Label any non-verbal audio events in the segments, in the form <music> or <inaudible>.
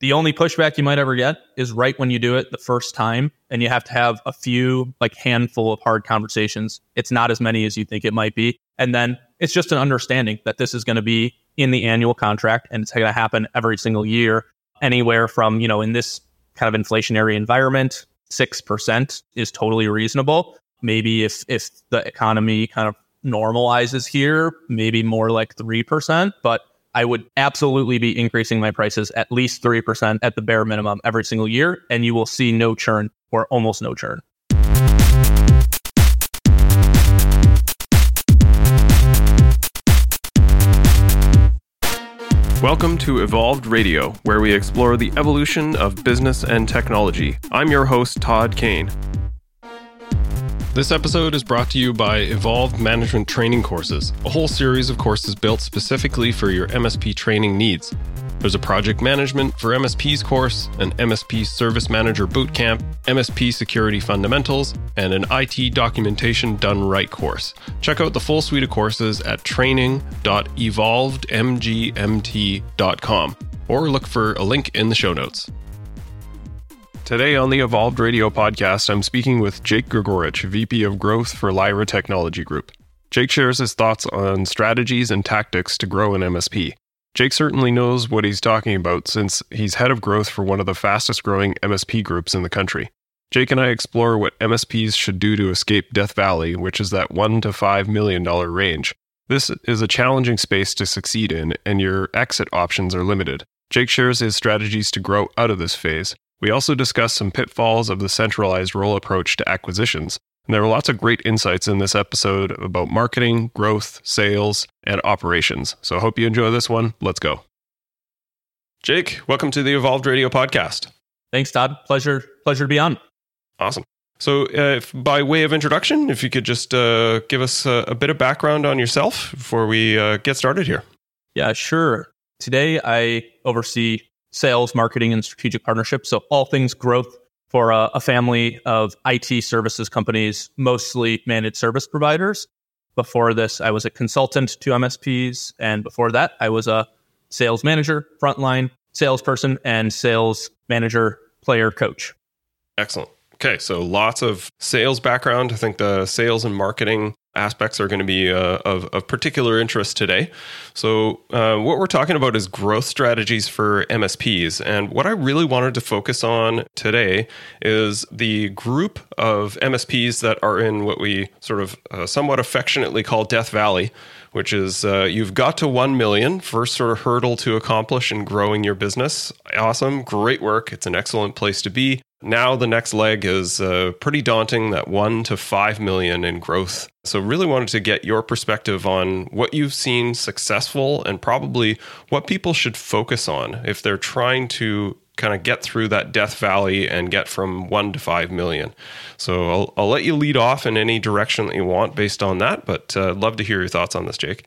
The only pushback you might ever get is right when you do it the first time, and you have to have a few, like, handful of hard conversations. It's not as many as you think it might be. And then it's just an understanding that this is going to be in the annual contract and it's going to happen every single year, anywhere from, you know, in this kind of inflationary environment, 6% is totally reasonable. Maybe if, if the economy kind of normalizes here, maybe more like 3%, but I would absolutely be increasing my prices at least 3% at the bare minimum every single year, and you will see no churn or almost no churn. Welcome to Evolved Radio, where we explore the evolution of business and technology. I'm your host, Todd Kane. This episode is brought to you by Evolved Management Training Courses, a whole series of courses built specifically for your MSP training needs. There's a project management for MSPs course, an MSP service manager bootcamp, MSP security fundamentals, and an IT documentation done right course. Check out the full suite of courses at training.evolvedmgmt.com or look for a link in the show notes. Today on the Evolved Radio podcast, I'm speaking with Jake Grigorich, VP of Growth for Lyra Technology Group. Jake shares his thoughts on strategies and tactics to grow an MSP. Jake certainly knows what he's talking about since he's head of growth for one of the fastest growing MSP groups in the country. Jake and I explore what MSPs should do to escape Death Valley, which is that 1 to 5 million dollar range. This is a challenging space to succeed in, and your exit options are limited. Jake shares his strategies to grow out of this phase, we also discussed some pitfalls of the centralized role approach to acquisitions. And there were lots of great insights in this episode about marketing, growth, sales, and operations. So I hope you enjoy this one. Let's go. Jake, welcome to the Evolved Radio podcast. Thanks, Todd. Pleasure, pleasure to be on. Awesome. So, uh, if, by way of introduction, if you could just uh, give us a, a, bit of background on yourself before we uh, get started here. Yeah, sure. Today, I oversee sales, marketing, and strategic partnerships. So all things growth for a, a, family of IT services companies, mostly managed service providers. Before this, I was a consultant to MSPs. And before that, I was a sales manager, frontline salesperson, and sales manager, player coach. Excellent. Okay, so lots of sales background. I think the sales and marketing aspects are going to be uh, of, of, particular interest today. So, uh, what we're talking about is growth strategies for MSPs. And what I really wanted to focus on today is the group of MSPs that are in what we sort of uh, somewhat affectionately call Death Valley. Which is uh, you've got to 1 million, first sort of hurdle to accomplish in growing your business. Awesome, great work. It's an excellent place to be. Now the next leg is uh, pretty daunting that 1 to 5 million in growth. So really wanted to get your perspective on what you've seen successful and probably what people should focus on if they're trying to kind of get through that death valley and get from 1 to 5 million. So I'll, I'll let you lead off in any direction that you want based on that, but uh, love to hear your thoughts on this, Jake.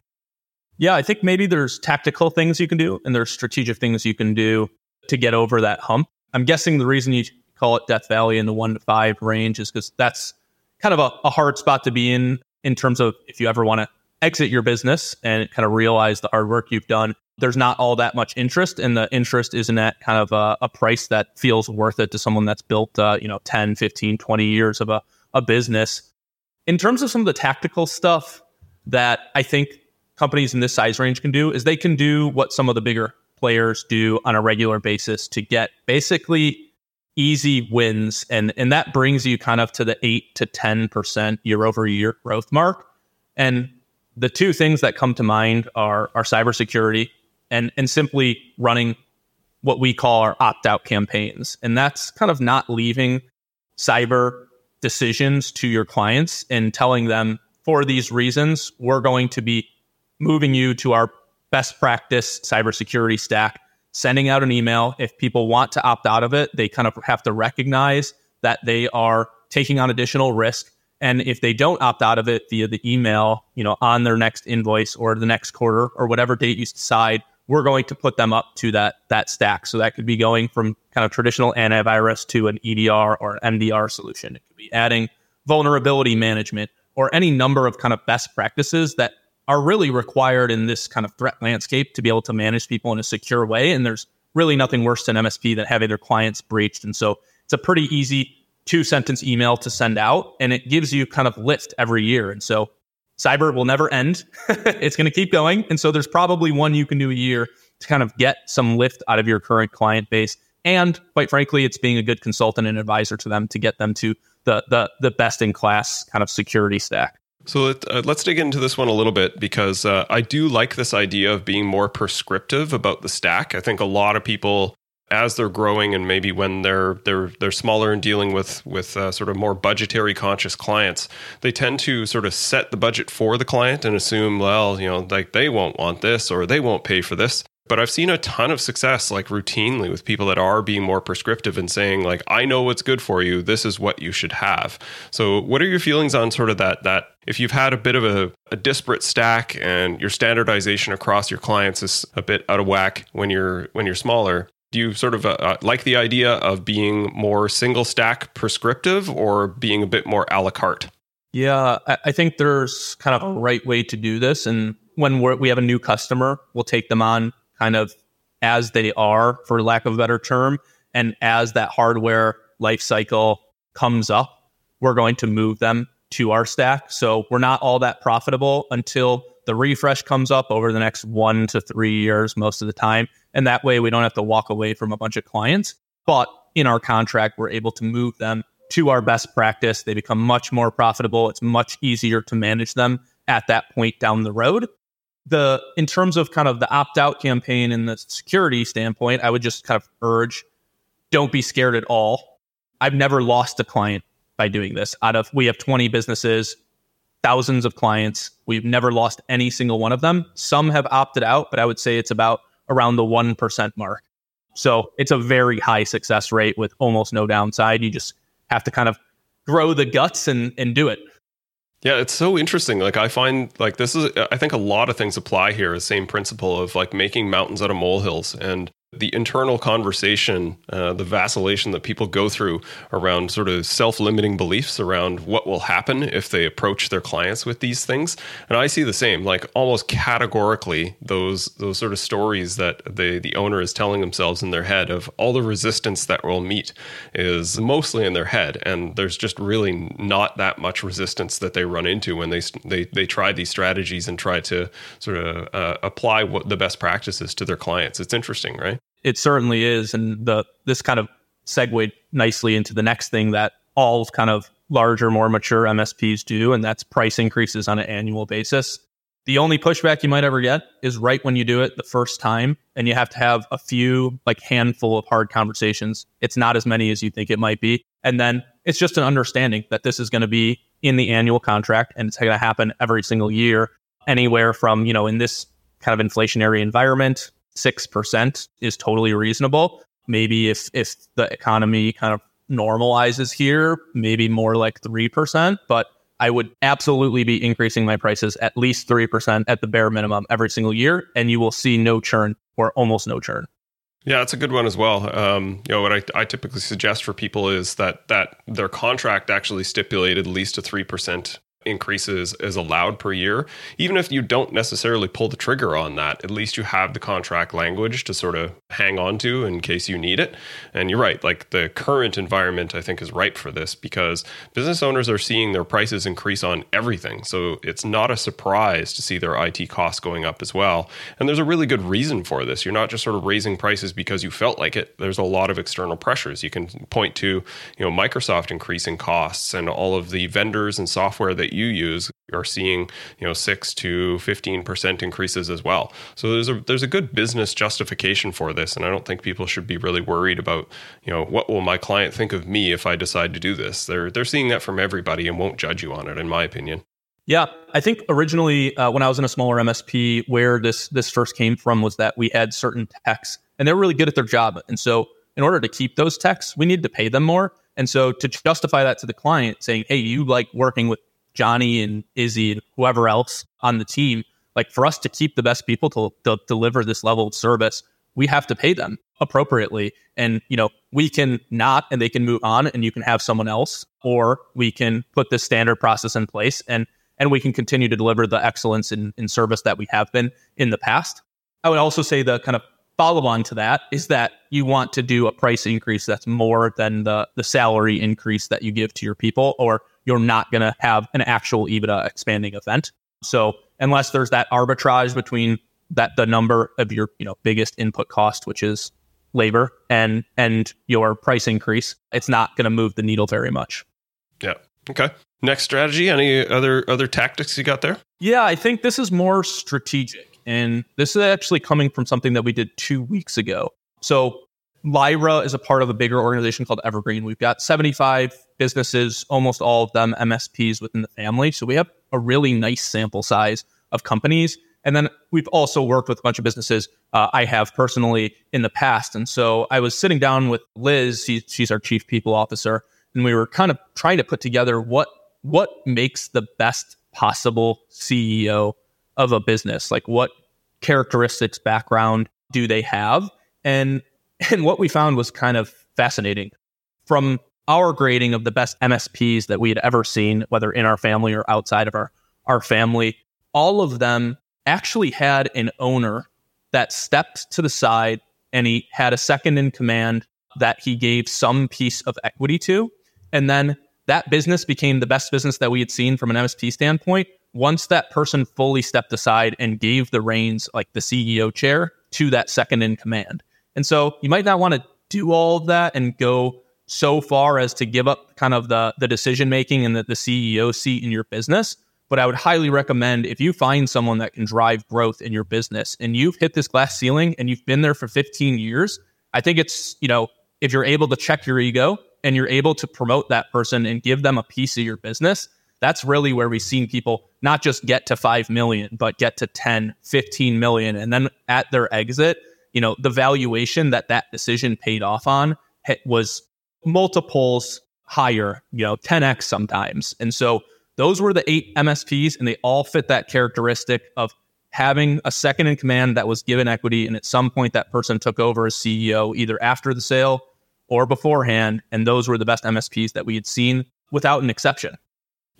Yeah, I think maybe there's tactical things you can do and there's strategic things you can do to get over that hump. I'm guessing the reason you call it Death Valley in the one to five range is because that's kind of a, a hard spot to be in in terms of if you ever want to exit your business and kind of realize the hard work you've done. There's not all that much interest, and the interest isn't at kind of a, a price that feels worth it to someone that's built, uh, you know, 10, 15, 20 years of a, a business. In terms of some of the tactical stuff that I think companies in this size range can do, is they can do what some of the bigger players do on a regular basis to get basically easy wins and and that brings you kind of to the 8 to 10% year over year growth mark. And the two things that come to mind are are cybersecurity and and simply running what we call our opt out campaigns. And that's kind of not leaving cyber decisions to your clients and telling them for these reasons we're going to be moving you to our best practice cybersecurity stack sending out an email. If people want to opt out of it, they kind of have to recognize that they are taking on additional risk. And if they don't opt out of it via the email, you know, on their next invoice or the next quarter or whatever date you decide, we're going to put them up to that that stack. So that could be going from kind of traditional antivirus to an EDR or MDR solution. It could be adding vulnerability management or any number of kind of best practices that are really required in this kind of threat landscape to be able to manage people in a secure way. And there's really nothing worse than MSP than having their clients breached. And so it's a pretty easy two sentence email to send out and it gives you kind of lift every year. And so cyber will never end. <laughs> it's going to keep going. And so there's probably one you can do a year to kind of get some lift out of your current client base. And quite frankly, it's being a good consultant and advisor to them to get them to the the, the best in class kind of security stack. So let, uh, let's dig into this one a little bit because uh, I do like this idea of being more prescriptive about the stack. I think a lot of people, as they're growing and maybe when they're they're they're smaller and dealing with with uh, sort of more budgetary conscious clients, they tend to sort of set the budget for the client and assume, well, you know, like they won't want this or they won't pay for this but I've seen a ton of success like routinely with people that are being more prescriptive and saying like I know what's good for you this is what you should have. So what are your feelings on sort of that that if you've had a bit of a, a disparate stack and your standardization across your clients is a bit out of whack when you're when you're smaller do you sort of uh, uh like the idea of being more single stack prescriptive or being a bit more a la carte? Yeah, I think there's kind of a right way to do this. And when we have a new customer, we'll take them on kind of as they are, for lack of a better term. And as that hardware life cycle comes up, we're going to move them to our stack. So we're not all that profitable until the refresh comes up over the next one to three years, most of the time. And that way we don't have to walk away from a bunch of clients. But in our contract, we're able to move them to our best practice. They become much more profitable. It's much easier to manage them at that point down the road the in terms of kind of the opt out campaign and the security standpoint, I would just kind of urge don't be scared at all. I've never lost a client by doing this. Out of we have 20 businesses, thousands of clients. We've never lost any single one of them. Some have opted out, but I would say it's about around the 1% mark. So it's a very high success rate with almost no downside. You just have to kind of grow the guts and, and do it. Yeah, it's so interesting. Like I find like this is I think a lot of things apply here, the same principle of like making mountains out of molehills and the internal conversation, uh, the vacillation that people go through around sort of self limiting beliefs around what will happen if they approach their clients with these things. And I see the same, like almost categorically, those those sort of stories that the, the owner is telling themselves in their head of all the resistance that will meet is mostly in their head. And there's just really not that much resistance that they run into when they, they, they try these strategies and try to sort of uh, apply what the best practices to their clients. It's interesting, right? It certainly is, and the this kind of segued nicely into the next thing that all kind of larger, more mature MSPs do, and that's price increases on an annual basis. The only pushback you might ever get is right when you do it the first time, and you have to have a few, like handful of hard conversations. It's not as many as you think it might be. And then it's just an understanding that this is going to be in the annual contract and it's going to happen every single year, anywhere from, you know, in this kind of inflationary environment, 6% is totally reasonable. Maybe if if the economy kind of normalizes here, maybe more like 3%, but I would absolutely be increasing my prices at least 3% at the bare minimum every single year and you will see no churn or almost no churn. Yeah, that's a good one as well. Um, you know, what I, I typically suggest for people is that that their contract actually stipulated at least a three percent increases is allowed per year even if you don't necessarily pull the trigger on that at least you have the contract language to sort of hang on to in case you need it. And you're right like the current environment i think is ripe for this because business owners are seeing their prices increase on everything. So it's not a surprise to see their IT costs going up as well. And there's a really good reason for this. You're not just sort of raising prices because you felt like it. There's a lot of external pressures. You can point to you know Microsoft increasing costs and all of the vendors and software that you use are seeing you know six to fifteen percent increases as well. So there's a there's a good business justification for this, and I don't think people should be really worried about you know what will my client think of me if I decide to do this. They're they're seeing that from everybody and won't judge you on it, in my opinion. Yeah, I think originally uh, when I was in a smaller MSP, where this this first came from was that we had certain techs and they were really good at their job, and so in order to keep those techs, we needed to pay them more. And so to justify that to the client, saying, "Hey, you like working with Johnny and Izzy and whoever else on the team, like for us to keep the best people to, to deliver this level of service, we have to pay them appropriately. And, you know, we can not and they can move on and you can have someone else, or we can put this standard process in place and and we can continue to deliver the excellence in, in service that we have been in the past. I would also say the kind of follow on to that is that you want to do a price increase that's more than the the salary increase that you give to your people, or you're not going to have an actual EBITDA expanding event. So unless there's that arbitrage between that the number of your you know biggest input cost, which is labor, and and your price increase, it's not going to move the needle very much. Yeah. Okay. Next strategy. Any other other tactics you got there? Yeah, I think this is more strategic. And this is actually coming from something that we did two weeks ago. So, Lyra is a part of a bigger organization called Evergreen. We've got 75 businesses, almost all of them MSPs within the family. So, we have a really nice sample size of companies. And then we've also worked with a bunch of businesses uh, I have personally in the past. And so I was sitting down with Liz, she, she's our chief people officer, and we were kind of trying to put together what what makes the best possible CEO of a business? Like what characteristics, background do they have? And and what we found was kind of fascinating. From our grading of the best MSPs that we had ever seen, whether in our family or outside of our, our family, all of them actually had an owner that stepped to the side and he had a second in command that he gave some piece of equity to. And then that business became the best business that we had seen from an MSP standpoint once that person fully stepped aside and gave the reins, like the CEO chair, to that second in command. And so you might not want to do all of that and go so far as to give up kind of the, the decision making and the, the CEO seat in your business. But I would highly recommend if you find someone that can drive growth in your business and you've hit this glass ceiling and you've been there for 15 years, I think it's, you know, if you're able to check your ego and you're able to promote that person and give them a piece of your business, that's really where we've seen people not just get to 5 million, but get to 10, 15 million. And then at their exit, you know, the valuation that that decision paid off on was multiples higher, you know, 10x sometimes. And so those were the eight MSPs, and they all fit that characteristic of having a second in command that was given equity. And at some point, that person took over as CEO either after the sale or beforehand. And those were the best MSPs that we had seen without an exception.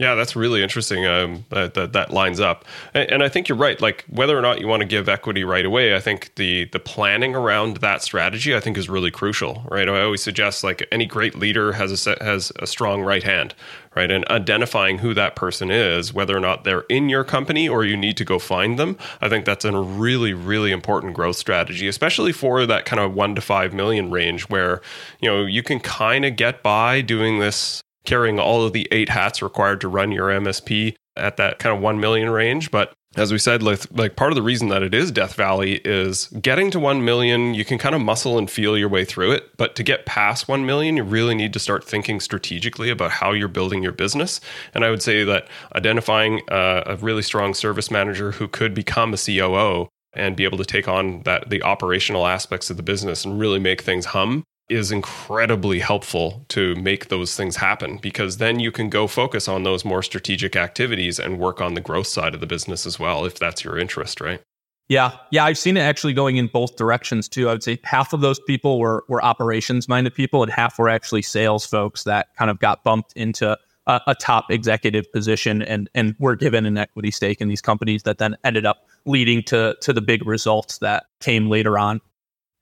Yeah, that's really interesting. Um, that, that, that lines up, and, and, I think you're right. Like whether or not you want to give equity right away, I think the the planning around that strategy, I think, is really crucial. Right? I always suggest like any great leader has a set, has a strong right hand, right? And identifying who that person is, whether or not they're in your company or you need to go find them, I think that's a really really important growth strategy, especially for that kind of one to five million range, where you know you can kind of get by doing this carrying all of the eight hats required to run your MSP at that kind of 1 million range. But as we said, like, like, part of the reason that it is Death Valley is getting to 1 million, you can kind of muscle and feel your way through it. But to get past 1 million, you really need to start thinking strategically about how you're building your business. And I would say that identifying uh, a really strong service manager who could become a COO and be able to take on that the operational aspects of the business and really make things hum is incredibly helpful to make those things happen because then you can go focus on those more strategic activities and work on the growth side of the business as well if that's your interest right? Yeah. Yeah i've seen it actually going in both directions too. I would say half of those people were were operations minded people and half were actually sales folks that kind of got bumped into a, a top executive position and and were given an equity stake in these companies that then ended up leading to to the big results that came later on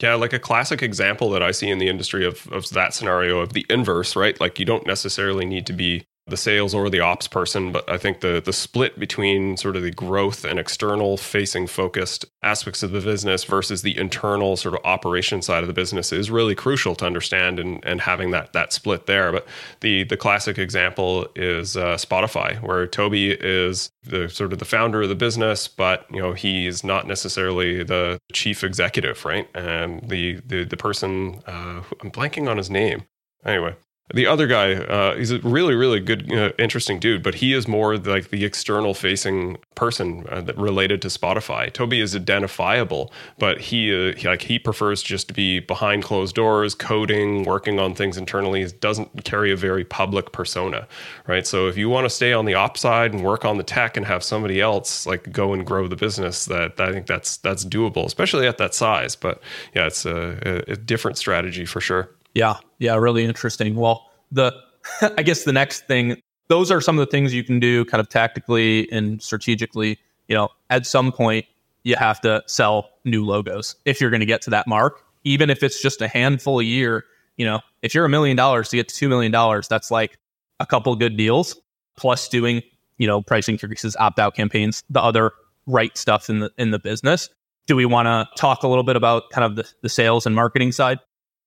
yeah, like a classic example that I see in the industry of, of that scenario of the inverse, right? Like you don't necessarily need to be the sales or the ops person, but I think the the split between sort of the growth and external facing focused aspects of the business versus the internal sort of operation side of the business is really crucial to understand and, and having that that split there. But the the classic example is uh, Shopify, where Tobi is the sort of the founder of the business, but you know he's not necessarily the chief executive, right? And the the the person uh, I'm blanking on his name. Anyway, the other guy, uh, he's a really, really good, uh, interesting dude, but he is more like the external facing person uh, that related to Shopify. Tobi is identifiable, but he, uh, he, like he prefers just to be behind closed doors, coding, working on things internally. He doesn't carry a very public persona, right? So if you want to stay on the op side and work on the tech and have somebody else like go and grow the business, that I think that's that's doable, especially at that size. But yeah, it's a, a different strategy for sure. Yeah, yeah, really interesting. Well, the <laughs> I guess the next thing, those are some of the things you can do kind of tactically and strategically. You know, at some point, you have to sell new logos if you're going to get to that mark. Even if it's just a handful a year, you know, if you're a million dollars to get to $2 million, that's like a couple good deals plus doing, you know, price increases, opt out campaigns, the other right stuff in the, in the business. Do we want to talk a little bit about kind of the, the sales and marketing side?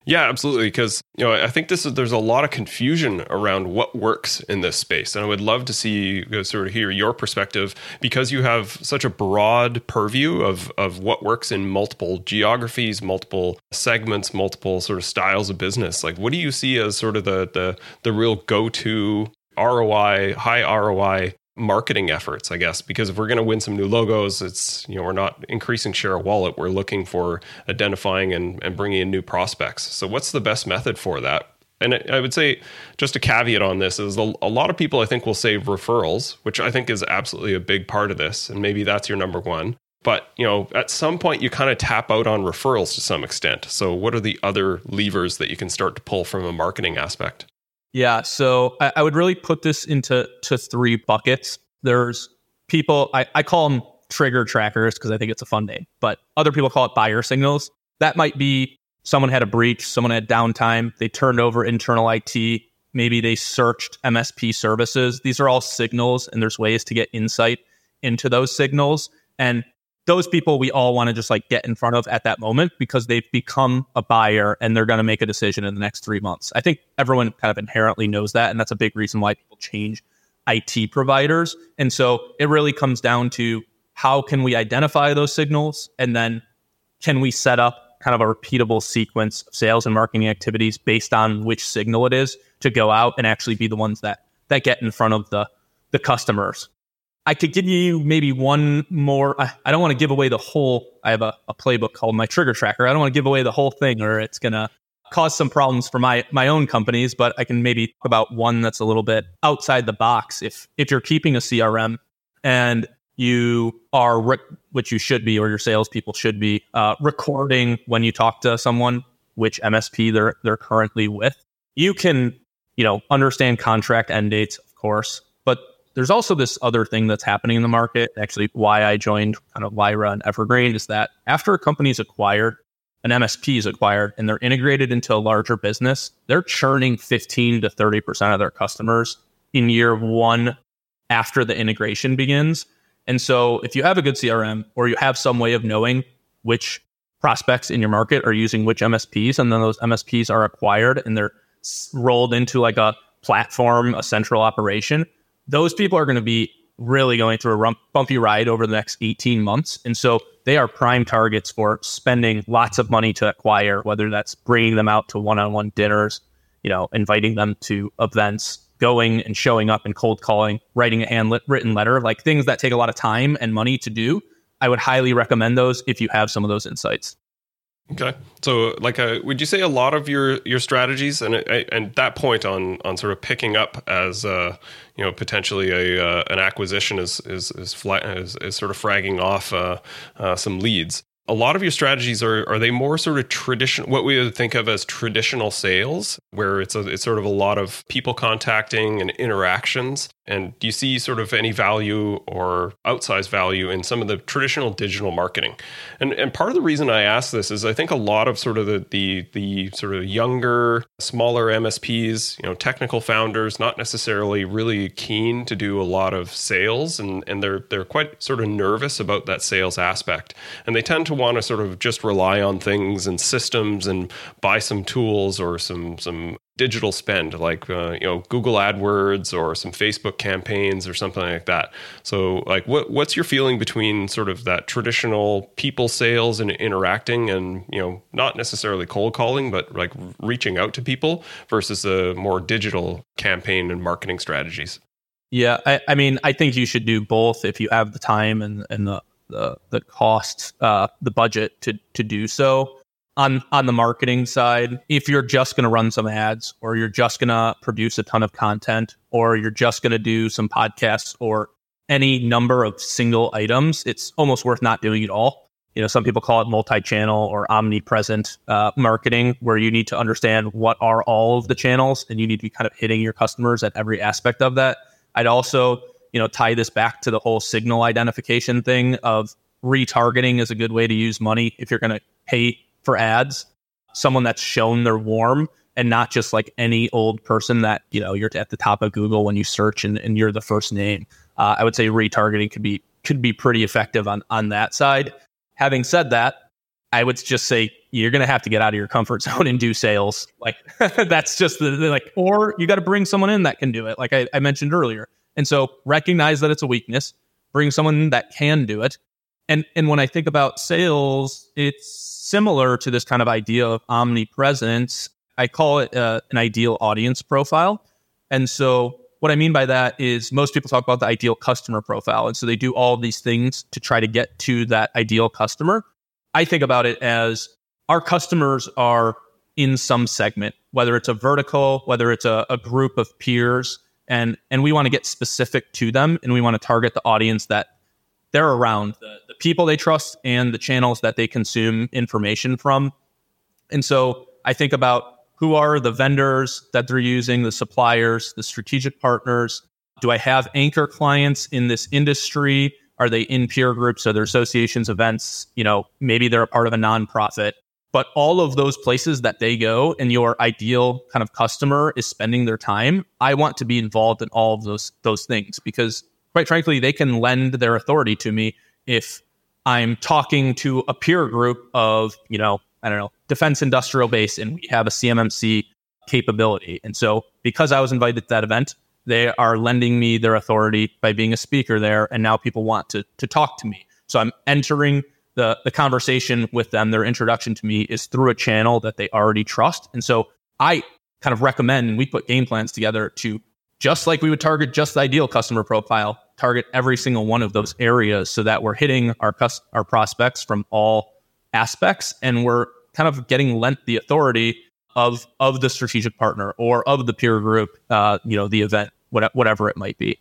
Yeah, absolutely. Because you know, I think this is there's a lot of confusion around what works in this space, and I would love to see sort of hear your perspective because you have such a broad purview of of what works in multiple geographies, multiple segments, multiple sort of styles of business. Like, what do you see as sort of the the the real go to ROI, high ROI marketing efforts, I guess, because if we're going to win some new logos, it's, you know, we're not increasing share of wallet. We're looking for identifying and, and bringing in new prospects. So, what's the best method for that? And I would say, just a caveat on this is a lot of people I think will say referrals, which I think is absolutely a big part of this. And maybe that's your number one. But you know, at some point, you kind of tap out on referrals to some extent. So, what are the other levers that you can start to pull from a marketing aspect? Yeah, so I, I would really put this into to three buckets. There's people I, I call them trigger trackers because I think it's a fun name, but other people call it buyer signals. That might be someone had a breach, someone had downtime, they turned over internal IT, maybe they searched MSP services. These are all signals, and there's ways to get insight into those signals. And those people we all want to just like get in front of at that moment because they've become a buyer and they're going to make a decision in the next three months. I think everyone kind of inherently knows that. And that's a big reason why people change IT providers. And so it really comes down to how can we identify those signals and then can we set up kind of a repeatable sequence of sales and marketing activities based on which signal it is to go out and actually be the ones that that get in front of the the customers I could give you maybe one more. I, I don't want to give away the whole. I have a, a playbook called my trigger tracker. I don't want to give away the whole thing, or it's gonna cause some problems for my my own companies. But I can maybe talk about one that's a little bit outside the box. If if you're keeping a CRM and you are, rec- which you should be, or your salespeople should be, uh, recording when you talk to someone, which MSP they're they're currently with. You can, you know, understand contract end dates, of course, there's also this other thing that's happening in the market. Actually, why I joined kind of Lyra and Evergreen is that after a company is acquired, an MSP is acquired, and they're integrated into a larger business, they're churning 15 to 30% of their customers in year one after the integration begins. And so if you have a good CRM or you have some way of knowing which prospects in your market are using which MSPs, and then those MSPs are acquired and they're rolled into like a platform, a central operation, those people are going to be really going through a rump, bumpy ride over the next 18 months. And so they are prime targets for spending lots of money to acquire, whether that's bringing them out to one on one dinners, you know, inviting them to events, going and showing up and cold calling, writing a handwritten letter, like things that take a lot of time and money to do. I would highly recommend those if you have some of those insights. Okay, so like, a, uh, would you say a lot of your your strategies and and that point on on sort of picking up as uh, you know potentially a uh, an acquisition is is is, is, is sort of fragging off uh, uh, some leads a lot of your strategies are are they more sort of traditional what we would think of as traditional sales where it's a, it's sort of a lot of people contacting and interactions and do you see sort of any value or outsized value in some of the traditional digital marketing? And and part of the reason I ask this is I think a lot of sort of the the the sort of younger, smaller MSPs, you know, technical founders, not necessarily really keen to do a lot of sales and, and they're they're quite sort of nervous about that sales aspect. And they tend to want to sort of just rely on things and systems and buy some tools or some some digital spend like uh, you know Google AdWords or some Facebook campaigns or something like that. So like what what's your feeling between sort of that traditional people sales and interacting and you know not necessarily cold calling but like reaching out to people versus the more digital campaign and marketing strategies? Yeah, I, I mean I think you should do both if you have the time and and the the, the cost uh, the budget to to do so. On on the marketing side if you're just going to run some ads or you're just going to produce a ton of content or you're just going to do some podcasts or any number of single items it's almost worth not doing it all. You know some people call it multi-channel or omnipresent uh, marketing where you need to understand what are all of the channels and you need to be kind of hitting your customers at every aspect of that. I'd also you know tie this back to the whole signal identification thing of retargeting is a good way to use money if you're going to pay for ads. Someone that's shown they're warm and not just like any old person that you know you're at the top of Google when you search and, and you're the first name. Uh, I would say retargeting could be could be pretty effective on on that side. Having said that, I would just say you're going to have to get out of your comfort <laughs> zone and do sales. Like <laughs> that's just the, like, or you got to bring someone in that can do it, like I, I mentioned earlier. And so recognize that it's a weakness, bring someone that can do it. And and when I think about sales, it's similar to this kind of idea of omnipresence. I call it uh, an ideal audience profile. And so what I mean by that is most people talk about the ideal customer profile. And so they do all these things to try to get to that ideal customer. I think about it as our customers are in some segment, whether it's a vertical, whether it's a, a group of peers, and and we want to get specific to them, and we want to target the audience that they're around, the, the people they trust, and the channels that they consume information from. And so I think about who are the vendors that they're using, the suppliers, the strategic partners. Do I have anchor clients in this industry? Are they in peer groups? Are there associations, events? You know, maybe they're a part of a nonprofit. But all of those places that they go and your ideal kind of customer is spending their time, I want to be involved in all of those those things because quite frankly, they can lend their authority to me if I'm talking to a peer group of, you know, I don't know, defense industrial base and we have a CMMC capability. And so because I was invited to that event, they are lending me their authority by being a speaker there. And now people want to, to talk to me. So I'm entering the, the conversation with them. Their introduction to me is through a channel that they already trust. And so I kind of recommend we put game plans together to just like we would target just the ideal customer profile, target every single one of those areas so that we're hitting our cus- our prospects from all aspects and we're kind of getting lent the authority of of the strategic partner or of the peer group uh, you know the event whatever it might be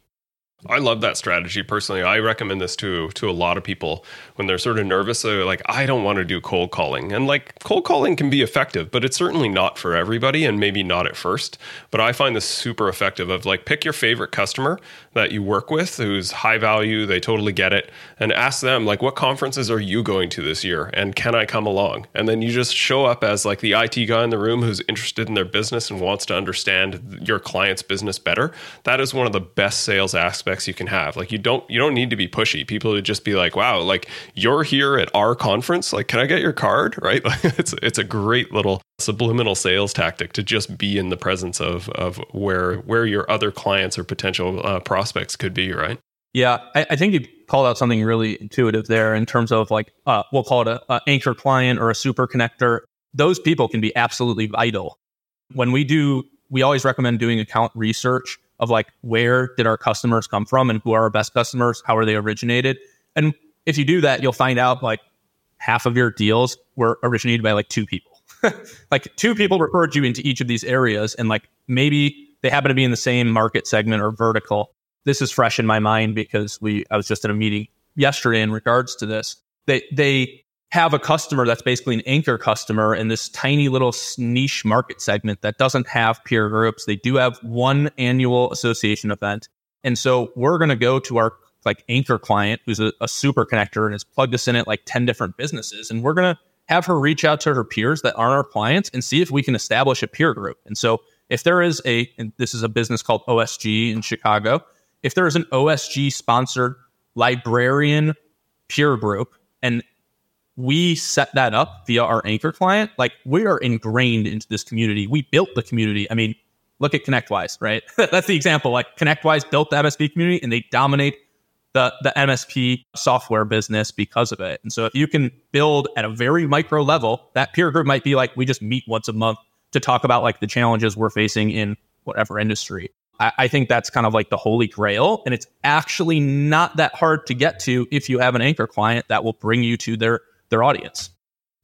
I love that strategy personally. I recommend this to to a lot of people when they're sort of nervous. So like, I don't want to do cold calling, and like cold calling can be effective, but it's certainly not for everybody, and maybe not at first. But I find this super effective. Of like, pick your favorite customer that you work with, who's high value, they totally get it, and ask them like, what conferences are you going to this year, and can I come along? And then you just show up as like the IT guy in the room who's interested in their business and wants to understand your client's business better. That is one of the best sales aspects you can have. Like you don't you don't need to be pushy. People would just be like, "Wow, like you're here at our conference. Like, can I get your card?" <laughs> Right? <laughs> it's it's a great little subliminal sales tactic to just be in the presence of of where where your other clients or potential uh, prospects could be. Right? Yeah, I, I, think you called out something really intuitive there in terms of like uh, we'll call it a, a anchor client or a super connector. Those people can be absolutely vital. When we do, we always recommend doing account research of like where did our customers come from and who are our best customers, how are they originated. And if you do that, you'll find out like half of your deals were originated by like two people. <laughs> like two people referred you into each of these areas and like maybe they happen to be in the same market segment or vertical. This is fresh in my mind because we I was just in a meeting yesterday in regards to this. They they have a customer that's basically an anchor customer in this tiny little niche market segment that doesn't have peer groups. They do have one annual association event. And so we're going to go to our like anchor client who's a, a, super connector and has plugged us in at like 10 different businesses. And we're going to have her reach out to her peers that aren't our clients and see if we can establish a peer group. And so if there is a, this is a business called OSG in Chicago, if there is an OSG sponsored librarian peer group and we set that up via our anchor client. Like we are ingrained into this community. We built the community. I mean, look at ConnectWise, right? <laughs> That's the example. Like ConnectWise built the MSP community and they dominate the, the MSP software business because of it. And so if you can build at a very micro level, that peer group might be like, we just meet once a month to talk about like the challenges we're facing in whatever industry. I, I think that's kind of like the holy grail. And it's actually not that hard to get to if you have an anchor client that will bring you to their their audience.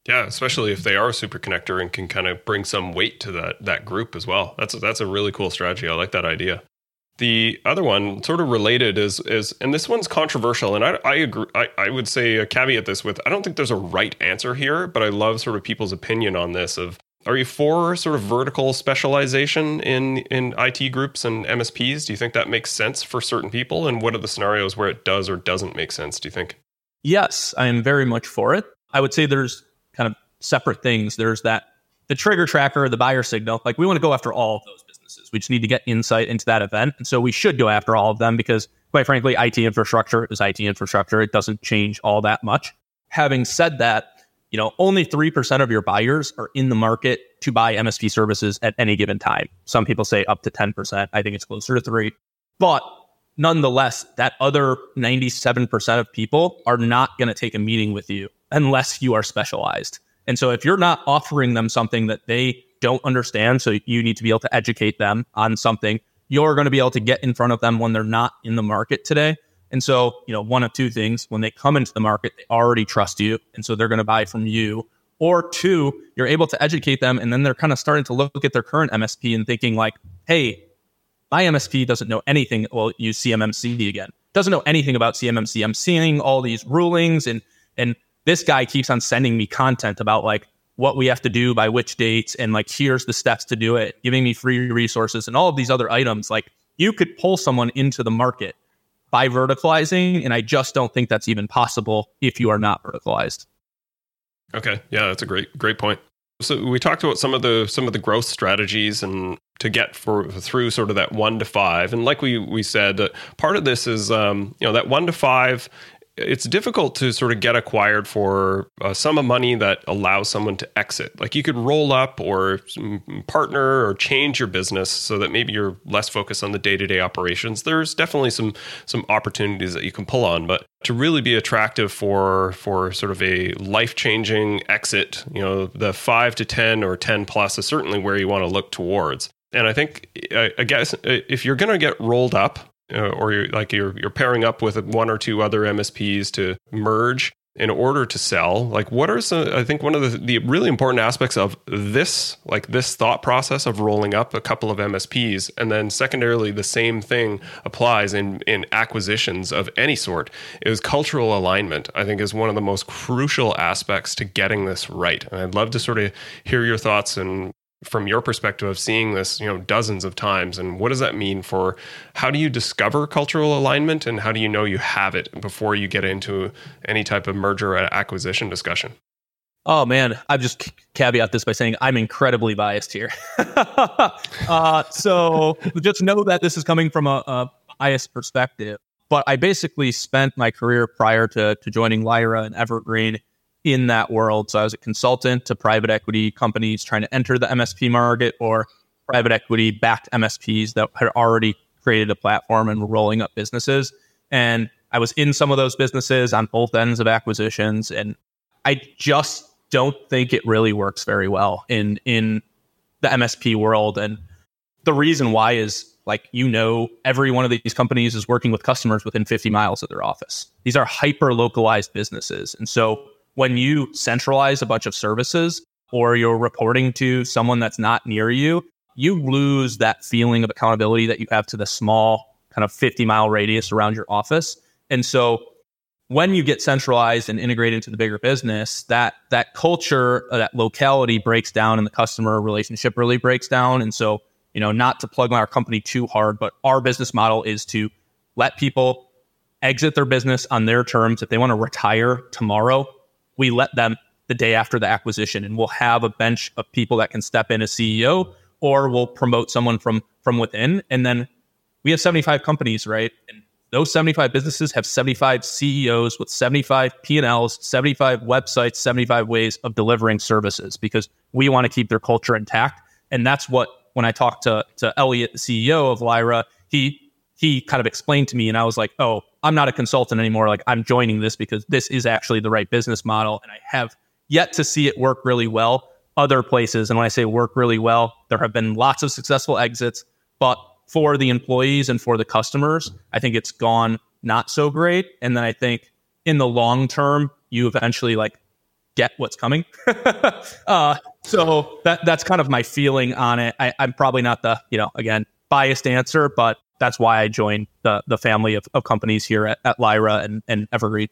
Yeah, especially if they are a super connector and can kind of bring some weight to that that group as well. That's a, that's a really cool strategy. I like that idea. The other one, sort of related, is is and this one's controversial, and I I agree. I, I would say a caveat this with I don't think there's a right answer here, but I love sort of people's opinion on this. Of are you for sort of vertical specialization in in IT groups and MSPs? Do you think that makes sense for certain people? And what are the scenarios where it does or doesn't make sense? Do you think? Yes, I am very much for it. I would say there's kind of separate things. There's that the trigger tracker, the buyer signal. Like we want to go after all of those businesses. We just need to get insight into that event. And so we should go after all of them because quite frankly, IT infrastructure is IT infrastructure. It doesn't change all that much. Having said that, you know, only 3% of your buyers are in the market to buy MSP services at any given time. Some people say up to 10%. I think it's closer to 3. But nonetheless, that other 97% of people are not going to take a meeting with you unless you are specialized. And so if you're not offering them something that they don't understand, so you need to be able to educate them on something, you're going to be able to get in front of them when they're not in the market today. And so, you know, one of two things when they come into the market, they already trust you. And so they're going to buy from you. Or two, you're able to educate them. And then they're kind of starting to look at their current MSP and thinking, like, hey, my MSP doesn't know anything. Well, use CMMC again. Doesn't know anything about CMMC. I'm seeing all these rulings and and this guy keeps on sending me content about like what we have to do by which dates and like here's the steps to do it, giving me free resources and all of these other items. Like you could pull someone into the market by verticalizing, and I just don't think that's even possible if you are not verticalized. Okay, yeah, that's a great great point. So we talked about some of the some of the growth strategies and to get for through sort of that one to five, and like we we said, uh, part of this is um, you know that one to five it's difficult to sort of get acquired for a sum of money that allows someone to exit. Like you could roll up or partner or change your business so that maybe you're less focused on the day-to-day operations. There's definitely some some opportunities that you can pull on, but to really be attractive for for sort of a life-changing exit, you know, the 5 to 10 or 10 plus is certainly where you want to look towards. And I think I guess uh, if you're going to get rolled up uh, or you're like you're you're pairing up with one or two other MSPs to merge in order to sell like what are some i think one of the, the really important aspects of this like this thought process of rolling up a couple of msps and then secondarily the same thing applies in in acquisitions of any sort is cultural alignment i think is one of the most crucial aspects to getting this right. And i'd love to sort of hear your thoughts and from your perspective of seeing this you know dozens of times and what does that mean for how do you discover cultural alignment and how do you know you have it before you get into any type of merger or acquisition discussion? Oh man. I've just caveat this by saying i'm incredibly biased here. <laughs> Uh, so just know that this is coming from a, a biased perspective but i basically spent my career prior to, to joining lyra and evergreen in that world. So I was a consultant to private equity companies trying to enter the MSP market or private equity backed MSPs that had already created a platform and were rolling up businesses. And I was in some of those businesses on both ends of acquisitions. And I just don't think it really works very well in in the MSP world. And the reason why is like you know every one of these companies is working with customers within 50 miles of their office. These are hyper localized businesses. And so when you centralize a bunch of services or you're reporting to someone that's not near you, you lose that feeling of accountability that you have to the small kind of 50 mile radius around your office. And so when you get centralized and integrated into the bigger business, that that culture, uh, that locality breaks down and the customer relationship really breaks down. And so, you know, not to plug our company too hard, but our business model is to let people exit their business on their terms. If they want to retire tomorrow, we let them the day after the acquisition and we'll have a bench of people that can step in as CEO or we'll promote someone from from within. And then we have 75 companies right? And those 75 businesses have 75 CEOs with 75 P&Ls, 75 websites, 75 ways of delivering services because we want to keep their culture intact. And that's what when I talked to to Elliot the CEO of Lyra he he kind of explained to me and I was like, "Oh, I'm not a consultant anymore. Like I'm joining this because this is actually the right business model and I have yet to see it work really well other places. And when I say work really well, there have been lots of successful exits, but for the employees and for the customers, I think it's gone not so great. And then I think in the long term, you eventually like get what's coming. <laughs> uh, so that that's kind of my feeling on it. I, I'm probably not the, you know, again, biased answer, but that's why I joined the the family of, of companies here at, at Lyra and, and Evergreen.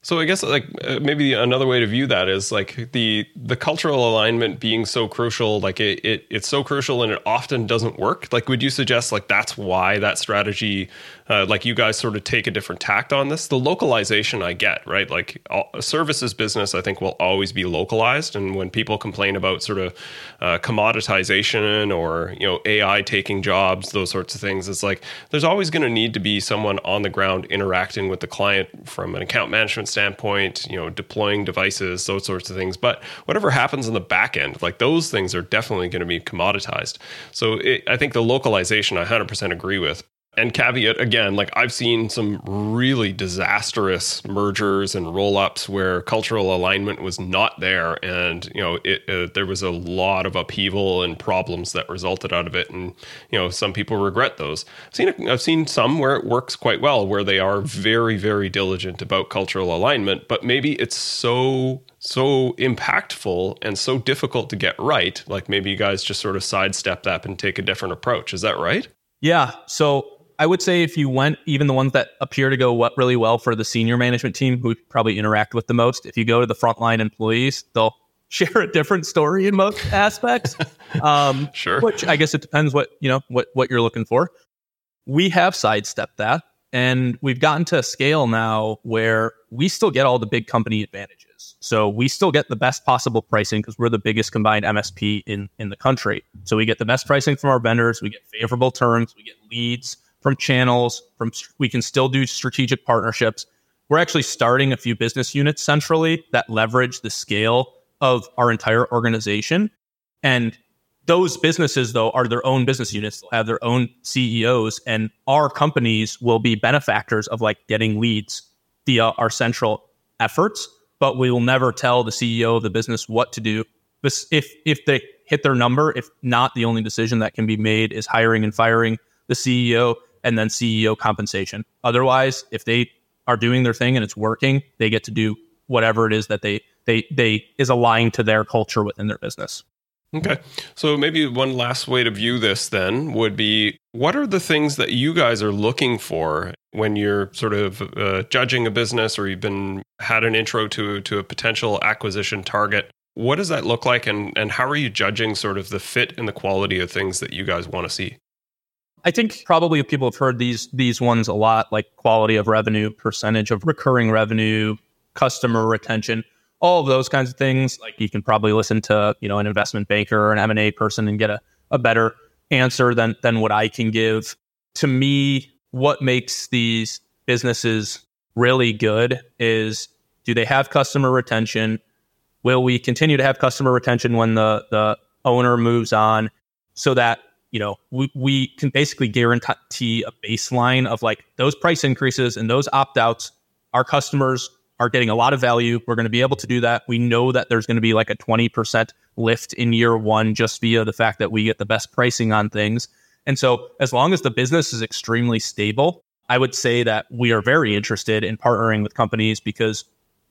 So I guess like uh, maybe another way to view that is like the the cultural alignment being so crucial. Like it, it it's so crucial and it often doesn't work. Like would you suggest like that's why that strategy, uh, like you guys sort of take a different tact on this? The localization I get right. Like all, a services business I think will always be localized. And when people complain about sort of uh, commoditization or you know AI taking jobs, those sorts of things, it's like there's always going to need to be someone on the ground interacting with the client from an account management standpoint, you know, deploying devices, those sorts of things. But whatever happens on the back end, like those things are definitely going to be commoditized. So it, I think the localization I 100% agree with and caveat again, like I've seen some really disastrous mergers and roll ups where cultural alignment was not there, and you know it, uh, there was a lot of upheaval and problems that resulted out of it, and you know some people regret those. I've seen I've seen some where it works quite well, where they are very very diligent about cultural alignment, but maybe it's so so impactful and so difficult to get right. Like maybe you guys just sort of sidestep that and take a different approach. Is that right? Yeah. So I would say if you went, even the ones that appear to go what really well for the senior management team, who probably interact with the most, if you go to the frontline employees, they'll <laughs> share a different story in most <laughs> aspects. Um, sure. Which I guess it depends what you know what what you're looking for. We have sidestepped that, and we've gotten to a scale now where we still get all the big company advantages. So we still get the best possible pricing because we're the biggest combined MSP in in the country. So we get the best pricing from our vendors. We get favorable terms. We get leads from channels, from we can still do strategic partnerships. We're actually starting a few business units centrally that leverage the scale of our entire organization. And those businesses, though, are their own business units, have their own CEOs, and our companies will be benefactors of like getting leads via our central efforts. But we will never tell the CEO of the business what to do. If if they hit their number, if not, the only decision that can be made is hiring and firing the CEO and then CEO compensation. Otherwise, if they are doing their thing and it's working, they get to do whatever it is that they they they is aligned to their culture within their business. Okay. So maybe one last way to view this then would be what are the things that you guys are looking for when you're sort of uh, judging a business or you've been had an intro to to a potential acquisition target? What does that look like and and how are you judging sort of the fit and the quality of things that you guys want to see? I think probably people have heard these these ones a lot, like quality of revenue, percentage of recurring revenue, customer retention, all of those kinds of things. Like you can probably listen to you know an investment banker or an M and A person and get a, a better answer than than what I can give. To me, what makes these businesses really good is do they have customer retention? Will we continue to have customer retention when the the owner moves on so that you know, we, we can basically guarantee a baseline of like those price increases and those opt outs. Our customers are getting a lot of value. We're going to be able to do that. We know that there's going to be like a 20% lift in year one just via the fact that we get the best pricing on things. And so, as long as the business is extremely stable, I would say that we are very interested in partnering with companies because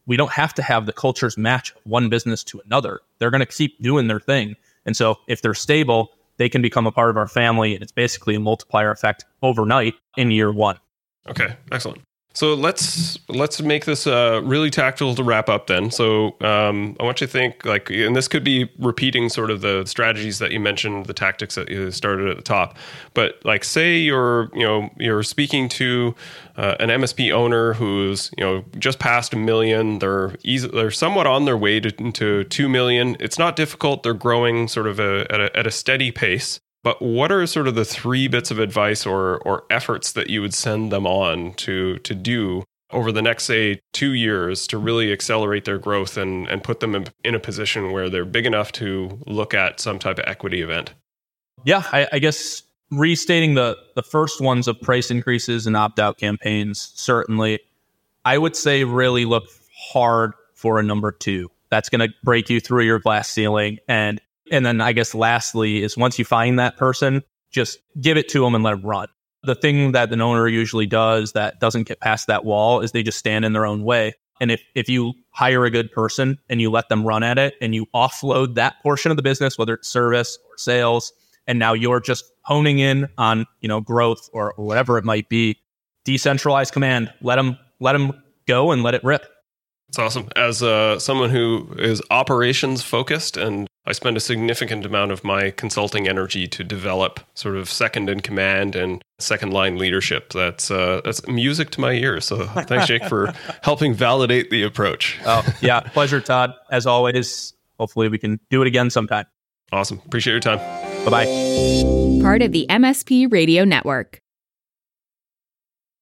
we don't have to have the cultures match one business to another. They're going to keep doing their thing. And so, if they're stable, they can become a part of our family. And it's basically a multiplier effect overnight in year one. Okay, excellent. So let's let's make this uh, really tactical to wrap up. Then, so um, I want you to think like, and this could be repeating sort of the strategies that you mentioned, the tactics that you started at the top. But like, say you're you know you're speaking to uh, an MSP owner who's you know just past a million. They're easy, they're somewhat on their way to, to two million. It's not difficult. They're growing sort of a, at, a, at a steady pace. But what are sort of the three bits of advice or or efforts that you would send them on to to do over the next say two years to really accelerate their growth and and put them in, in a position where they're big enough to look at some type of equity event? Yeah, I, I guess restating the the first ones of price increases and opt out campaigns certainly i would say really look hard for a number two that's going to break you through your glass ceiling and and then I guess lastly is once you find that person, just give it to them and let them run. The thing that an owner usually does that doesn't get past that wall is they just stand in their own way. And if, if you hire a good person and you let them run at it and you offload that portion of the business, whether it's service or sales, and now you're just honing in on, you know, growth or, whatever it might be, decentralized command, let them, let them go and let it rip. It's awesome. As uh, someone who is operations focused, and I spend a significant amount of my consulting energy to develop sort of second in command and second line leadership. That's uh, that's music to my ears. So <laughs> thanks, Jake, for helping validate the approach. Oh yeah, pleasure, Todd. As always. Hopefully, we can do it again sometime. Awesome. Appreciate your time. Bye bye. Part of the MSP Radio Network.